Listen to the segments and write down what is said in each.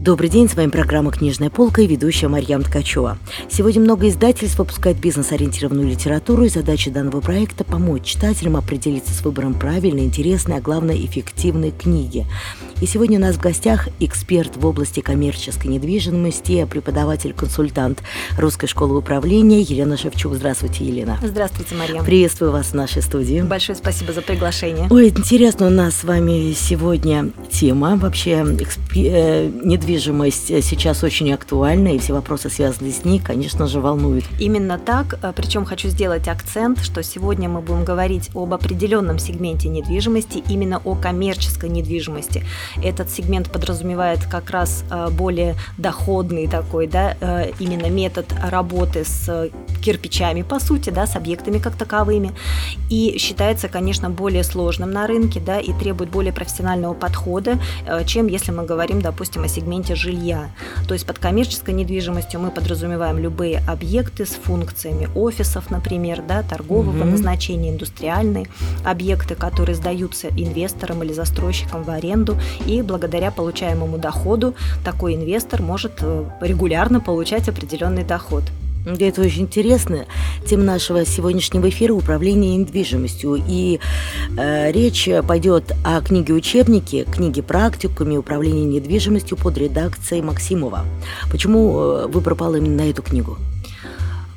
Добрый день, с вами программа «Книжная полка» и ведущая Марьям Ткачева. Сегодня много издательств выпускают бизнес-ориентированную литературу, и задача данного проекта – помочь читателям определиться с выбором правильной, интересной, а главное – эффективной книги. И сегодня у нас в гостях эксперт в области коммерческой недвижимости, преподаватель-консультант Русской школы управления Елена Шевчук. Здравствуйте, Елена. Здравствуйте, Марьям. Приветствую вас в нашей студии. Большое спасибо за приглашение. Ой, интересно у нас с вами сегодня тема вообще экспи- э, недвижимости недвижимость сейчас очень актуальна, и все вопросы, связанные с ней, конечно же, волнуют. Именно так, э, причем хочу сделать акцент, что сегодня мы будем говорить об определенном сегменте недвижимости, именно о коммерческой недвижимости. Этот сегмент подразумевает как раз э, более доходный такой, да, э, именно метод работы с кирпичами, по сути, да, с объектами как таковыми, и считается, конечно, более сложным на рынке, да, и требует более профессионального подхода, чем если мы говорим, допустим, о сегменте сегменте жилья. То есть под коммерческой недвижимостью мы подразумеваем любые объекты с функциями офисов, например, да, торгового mm-hmm. назначения, индустриальные объекты, которые сдаются инвесторам или застройщикам в аренду, и благодаря получаемому доходу такой инвестор может э, регулярно получать определенный доход. Это очень интересно. Тема нашего сегодняшнего эфира – управление недвижимостью. И э, речь пойдет о книге-учебнике, книге практикуме управления недвижимостью под редакцией Максимова. Почему э, выбор пал именно на эту книгу?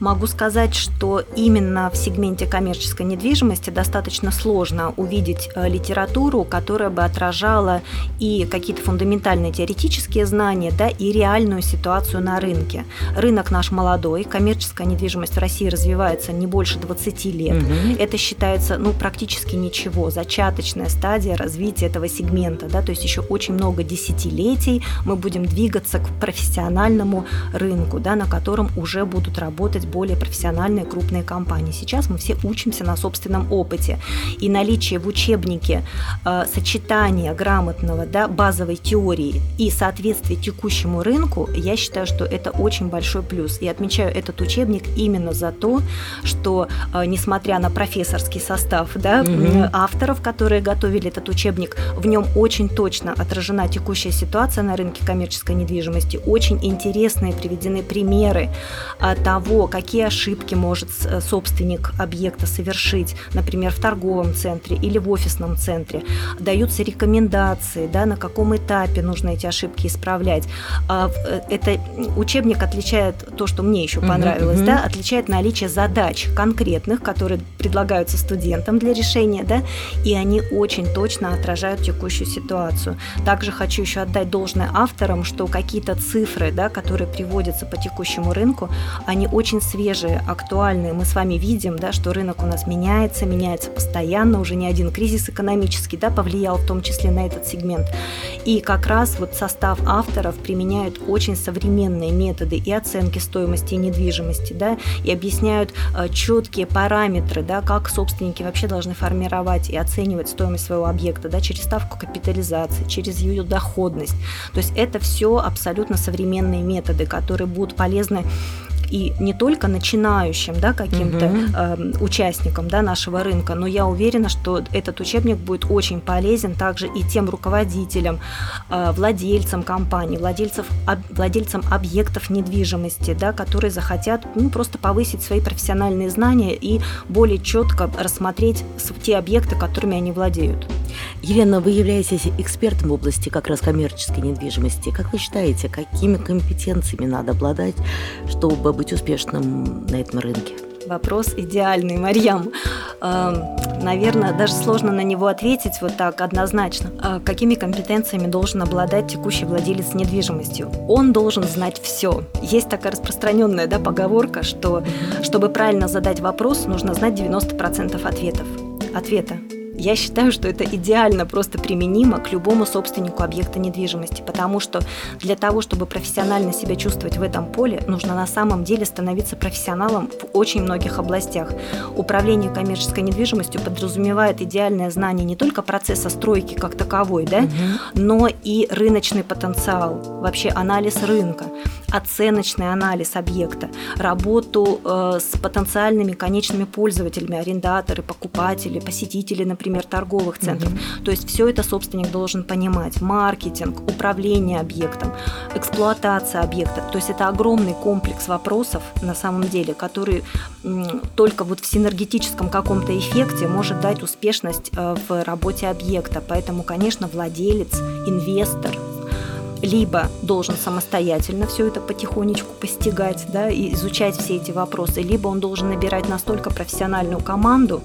Могу сказать, что именно в сегменте коммерческой недвижимости достаточно сложно увидеть э, литературу, которая бы отражала и какие-то фундаментальные теоретические знания, да, и реальную ситуацию на рынке. Рынок наш молодой, коммерческая недвижимость в России развивается не больше 20 лет. Угу. Это считается ну, практически ничего, зачаточная стадия развития этого сегмента. Да, то есть еще очень много десятилетий мы будем двигаться к профессиональному рынку, да, на котором уже будут работать более профессиональные крупные компании. Сейчас мы все учимся на собственном опыте. И наличие в учебнике э, сочетания грамотного, да, базовой теории и соответствие текущему рынку, я считаю, что это очень большой плюс. И отмечаю этот учебник именно за то, что, э, несмотря на профессорский состав да, угу. авторов, которые готовили этот учебник, в нем очень точно отражена текущая ситуация на рынке коммерческой недвижимости, очень интересные приведены примеры э, того, как какие ошибки может э, собственник объекта совершить, например, в торговом центре или в офисном центре. Даются рекомендации, да, на каком этапе нужно эти ошибки исправлять. А, э, это учебник отличает то, что мне еще понравилось, uh-huh, да, отличает наличие задач конкретных, которые предлагаются студентам для решения, да, и они очень точно отражают текущую ситуацию. Также хочу еще отдать должное авторам, что какие-то цифры, да, которые приводятся по текущему рынку, они очень свежие, актуальные. Мы с вами видим, да, что рынок у нас меняется, меняется постоянно, уже не один кризис экономический да, повлиял в том числе на этот сегмент. И как раз вот состав авторов применяют очень современные методы и оценки стоимости недвижимости, да, и объясняют э, четкие параметры, да, как собственники вообще должны формировать и оценивать стоимость своего объекта, да, через ставку капитализации, через ее доходность. То есть это все абсолютно современные методы, которые будут полезны и не только начинающим, да, каким-то угу. э, участникам, да, нашего рынка, но я уверена, что этот учебник будет очень полезен также и тем руководителям, э, владельцам компаний, владельцев, об, владельцам объектов недвижимости, да, которые захотят ну, просто повысить свои профессиональные знания и более четко рассмотреть те объекты, которыми они владеют. Елена, вы являетесь экспертом в области как раз коммерческой недвижимости. Как вы считаете, какими компетенциями надо обладать, чтобы быть успешным на этом рынке? Вопрос идеальный, Марьям. Эм, наверное, даже сложно на него ответить вот так однозначно. А какими компетенциями должен обладать текущий владелец недвижимостью? Он должен знать все. Есть такая распространенная да, поговорка, что чтобы правильно задать вопрос, нужно знать 90% ответов. Ответа. Я считаю, что это идеально просто применимо к любому собственнику объекта недвижимости, потому что для того, чтобы профессионально себя чувствовать в этом поле, нужно на самом деле становиться профессионалом в очень многих областях. Управление коммерческой недвижимостью подразумевает идеальное знание не только процесса стройки как таковой, да, угу. но и рыночный потенциал, вообще анализ рынка оценочный анализ объекта, работу э, с потенциальными конечными пользователями, арендаторы, покупатели, посетители, например, торговых центров. Угу. То есть все это собственник должен понимать. Маркетинг, управление объектом, эксплуатация объекта. То есть это огромный комплекс вопросов на самом деле, который только вот в синергетическом каком-то эффекте может дать успешность э, в работе объекта. Поэтому, конечно, владелец, инвестор, либо должен самостоятельно все это потихонечку постигать, да, и изучать все эти вопросы, либо он должен набирать настолько профессиональную команду,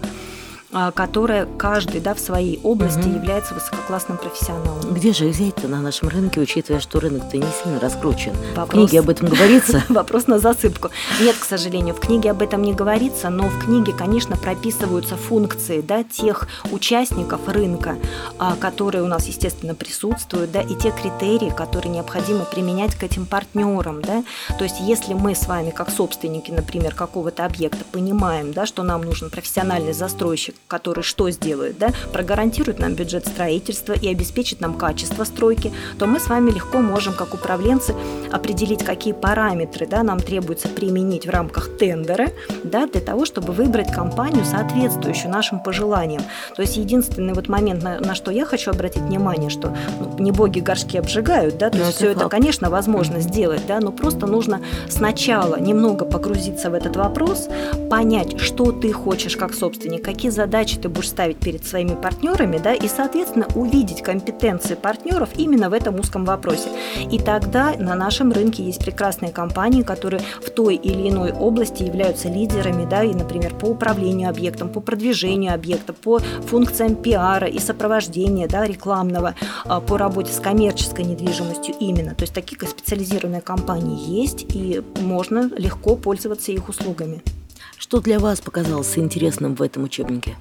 которая каждый да, в своей области угу. является высококлассным профессионалом. Где же взять-то на нашем рынке, учитывая, что рынок-то не сильно раскручен? Вопрос... В книге об этом говорится? Вопрос на засыпку. Нет, к сожалению, в книге об этом не говорится, но в книге, конечно, прописываются функции да, тех участников рынка, а, которые у нас, естественно, присутствуют, да, и те критерии, которые необходимо применять к этим партнерам. Да. То есть, если мы с вами, как собственники, например, какого-то объекта, понимаем, да, что нам нужен профессиональный застройщик, который что сделает, да, прогарантирует нам бюджет строительства и обеспечит нам качество стройки, то мы с вами легко можем, как управленцы, определить, какие параметры да, нам требуется применить в рамках тендера да, для того, чтобы выбрать компанию, соответствующую нашим пожеланиям. То есть единственный вот момент, на, на что я хочу обратить внимание, что ну, не боги горшки обжигают, да, то но есть все это, конечно, возможно сделать, да, но просто нужно сначала немного погрузиться в этот вопрос, понять, что ты хочешь как собственник, какие задачи задачи ты будешь ставить перед своими партнерами, да, и, соответственно, увидеть компетенции партнеров именно в этом узком вопросе. И тогда на нашем рынке есть прекрасные компании, которые в той или иной области являются лидерами, да, и, например, по управлению объектом, по продвижению объекта, по функциям пиара и сопровождения, да, рекламного, а, по работе с коммерческой недвижимостью именно. То есть такие специализированные компании есть, и можно легко пользоваться их услугами. Что для вас показалось интересным в этом учебнике?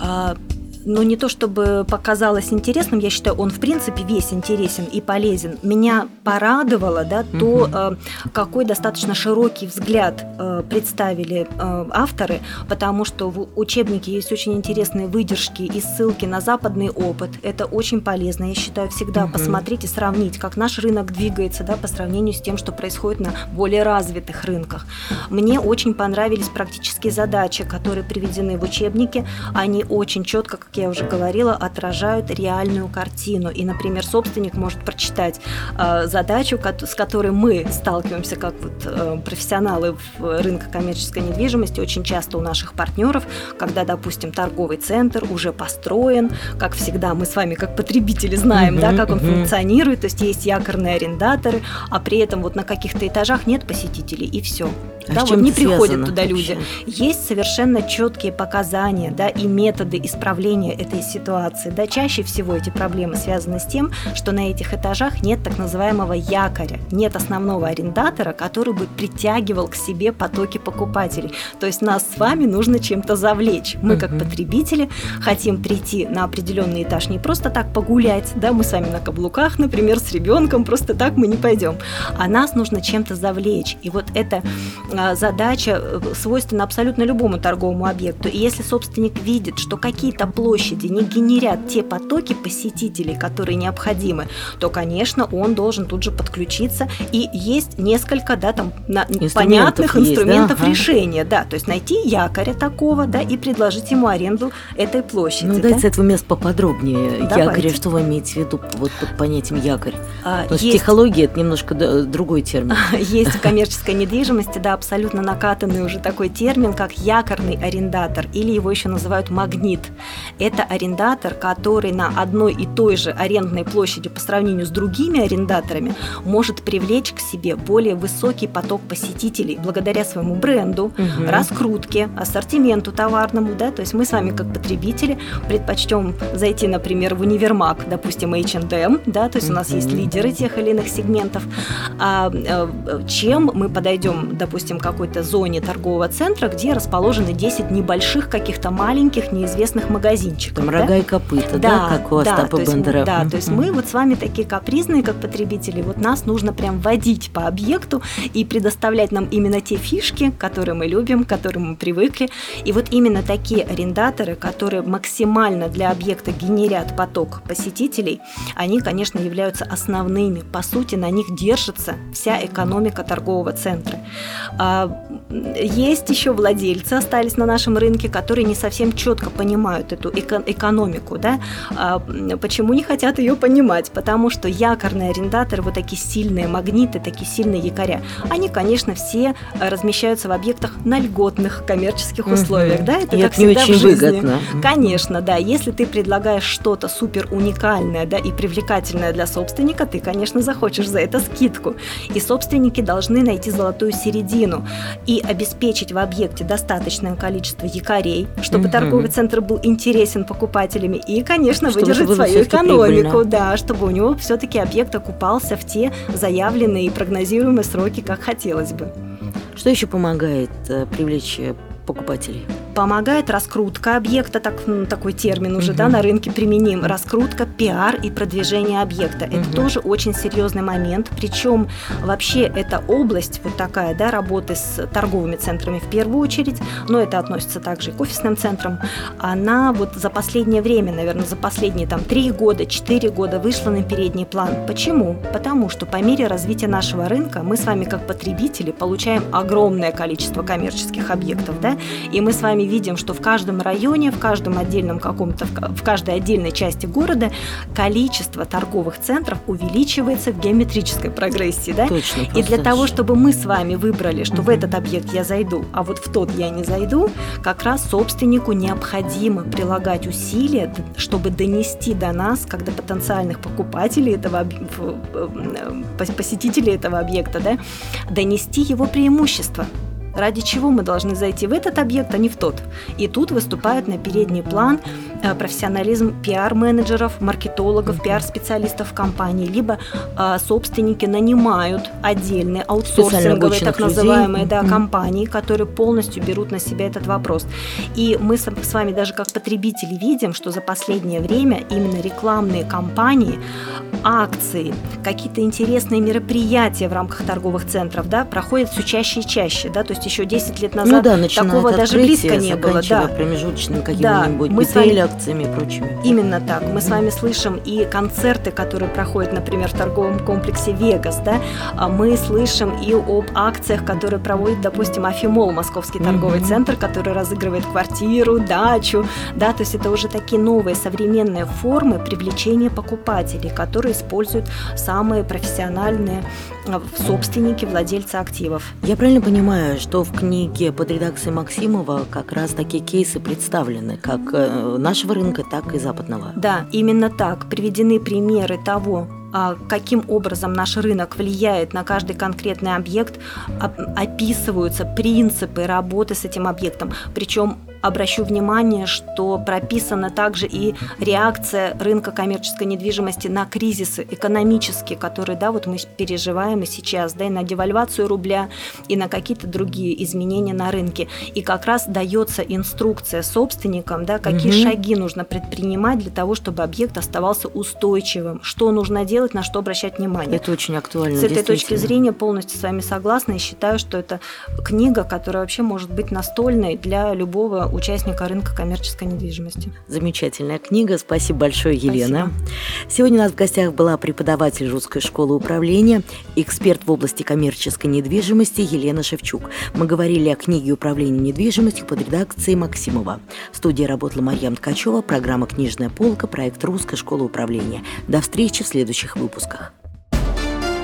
А, но не то чтобы показалось интересным, я считаю, он в принципе весь интересен и полезен. Меня порадовало, да, то, угу. какой достаточно широкий взгляд э, представили э, авторы, потому что в учебнике есть очень интересные выдержки и ссылки на западный опыт. Это очень полезно, я считаю, всегда угу. посмотреть и сравнить, как наш рынок двигается, да, по сравнению с тем, что происходит на более развитых рынках. Мне очень понравились практические задачи, которые приведены в учебнике. Они очень четко, как я уже говорила, отражают реальную картину. И, например, собственник может прочитать э, задачу, с которой мы сталкиваемся как вот, э, профессионалы в рынке коммерческой недвижимости очень часто у наших партнеров, когда, допустим, торговый центр уже построен, как всегда мы с вами как потребители знаем, да, как он функционирует, то есть есть якорные арендаторы, а при этом вот на каких-то этажах нет посетителей и все. А да, вот не приходят туда люди. Есть совершенно четкие показания, да, и методы исправления этой ситуации. Да, чаще всего эти проблемы связаны с тем, что на этих этажах нет так называемого якоря, нет основного арендатора, который бы притягивал к себе потоки покупателей. То есть нас с вами нужно чем-то завлечь. Мы как потребители хотим прийти на определенный этаж не просто так погулять, да, мы с вами на каблуках, например, с ребенком, просто так мы не пойдем, а нас нужно чем-то завлечь. И вот это а, задача э, свойственна абсолютно любому торговому объекту. И если собственник видит, что какие-то площади не генерят те потоки посетителей, которые необходимы, то, конечно, он должен тут же подключиться. И есть несколько да, там, на, инструментов понятных есть, инструментов да? решения. Да, то есть найти якоря такого да, и предложить ему аренду этой площади. Ну, дайте да? этого места поподробнее. Давайте. Якоря, что вы имеете в виду вот под понятием якорь? А, То есть, есть психология это немножко другой термин. Есть в коммерческой недвижимости, да, абсолютно накатанный уже такой термин, как якорный арендатор, или его еще называют магнит. Это арендатор, который на одной и той же арендной площади по сравнению с другими арендаторами может привлечь к себе более высокий поток посетителей благодаря своему бренду, угу. раскрутке, ассортименту товарному. Да? То есть мы с вами как потребители предпочтем зайти, например, в универмаг, допустим, H&M, да, то есть угу. у нас есть лидеры тех или иных сегментов, а, а, чем мы подойдем, допустим, какой-то зоне торгового центра, где расположены 10 небольших каких-то маленьких неизвестных магазинов магазинчиков. Там да? рога и копыта, да, да как у Остапа да, Бендера. Да, то есть мы вот с вами такие капризные, как потребители, вот нас нужно прям водить по объекту и предоставлять нам именно те фишки, которые мы любим, к которым мы привыкли. И вот именно такие арендаторы, которые максимально для объекта генерят поток посетителей, они, конечно, являются основными. По сути, на них держится вся экономика торгового центра. А, есть еще владельцы, остались на нашем рынке, которые не совсем четко понимают эту эко- экономику. Да? А, почему не хотят ее понимать? Потому что якорные арендаторы, вот такие сильные магниты, такие сильные якоря, они, конечно, все размещаются в объектах на льготных коммерческих условиях. Да? Это И как это всегда не очень в жизни. выгодно. Конечно, да. Если ты предлагаешь что-то супер уникальное да, и привлекательное для собственника, ты, конечно, захочешь за это скидку. И собственники должны найти золотую середину и обеспечить в объекте достаточное количество якорей, чтобы угу. торговый центр был интересен покупателями и, конечно, чтобы выдержать свою экономику, да, чтобы у него все-таки объект окупался в те заявленные и прогнозируемые сроки, как хотелось бы. Что еще помогает э, привлечь э, покупателей? Помогает раскрутка объекта, так, такой термин уже угу. да, на рынке применим, раскрутка, пиар и продвижение объекта. Угу. Это тоже очень серьезный момент, причем вообще эта область вот такая, да, работы с торговыми центрами в первую очередь, но это относится также и к офисным центрам, она вот за последнее время, наверное, за последние там три года, четыре года вышла на передний план. Почему? Потому что по мере развития нашего рынка мы с вами как потребители получаем огромное количество коммерческих объектов, да, и мы с вами видим, что в каждом районе, в каждом отдельном каком-то, в каждой отдельной части города количество торговых центров увеличивается в геометрической прогрессии, да? Точно. И для того, чтобы мы с вами выбрали, что угу. в этот объект я зайду, а вот в тот я не зайду, как раз собственнику необходимо прилагать усилия, чтобы донести до нас, когда потенциальных покупателей этого посетителей этого объекта, да, донести его преимущества. Ради чего мы должны зайти в этот объект, а не в тот? И тут выступает на передний план э, профессионализм пиар-менеджеров, маркетологов, пиар-специалистов компании, либо э, собственники нанимают отдельные аутсорсинговые так называемые да, компании, которые полностью берут на себя этот вопрос. И мы с, с вами даже как потребители видим, что за последнее время именно рекламные кампании, акции, какие-то интересные мероприятия в рамках торговых центров да, проходят все чаще и чаще. Да, то есть еще 10 лет ну назад ну, да, такого даже близко не было. Да. промежуточными какими-нибудь да, вами... акциями и прочими. Именно так. Мы с вами слышим и концерты, которые проходят, например, в торговом комплексе «Вегас», да, а мы слышим и об акциях, которые проводит, допустим, Афимол, московский торговый mm-hmm. центр, который разыгрывает квартиру, дачу, да, то есть это уже такие новые современные формы привлечения покупателей, которые используют самые профессиональные а, собственники, владельцы активов. Я правильно понимаю, что что в книге под редакцией Максимова как раз такие кейсы представлены, как э, нашего рынка, так и западного. Да, именно так. Приведены примеры того, а, каким образом наш рынок влияет на каждый конкретный объект, описываются принципы работы с этим объектом. Причем обращу внимание, что прописана также и реакция рынка коммерческой недвижимости на кризисы экономические, которые да, вот мы переживаем и сейчас, да, и на девальвацию рубля, и на какие-то другие изменения на рынке. И как раз дается инструкция собственникам, да, какие угу. шаги нужно предпринимать для того, чтобы объект оставался устойчивым, что нужно делать, на что обращать внимание. Это очень актуально. С этой точки зрения полностью с вами согласна и считаю, что это книга, которая вообще может быть настольной для любого участника рынка коммерческой недвижимости. Замечательная книга. Спасибо большое, Елена. Спасибо. Сегодня у нас в гостях была преподаватель Русской школы управления, эксперт в области коммерческой недвижимости Елена Шевчук. Мы говорили о книге управления недвижимостью под редакцией Максимова. В студии работала Марьям Ткачева, программа «Книжная полка», проект Русской школы управления. До встречи в следующих выпусках.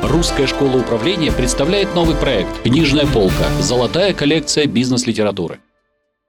Русская школа управления представляет новый проект «Книжная полка. Золотая коллекция бизнес-литературы».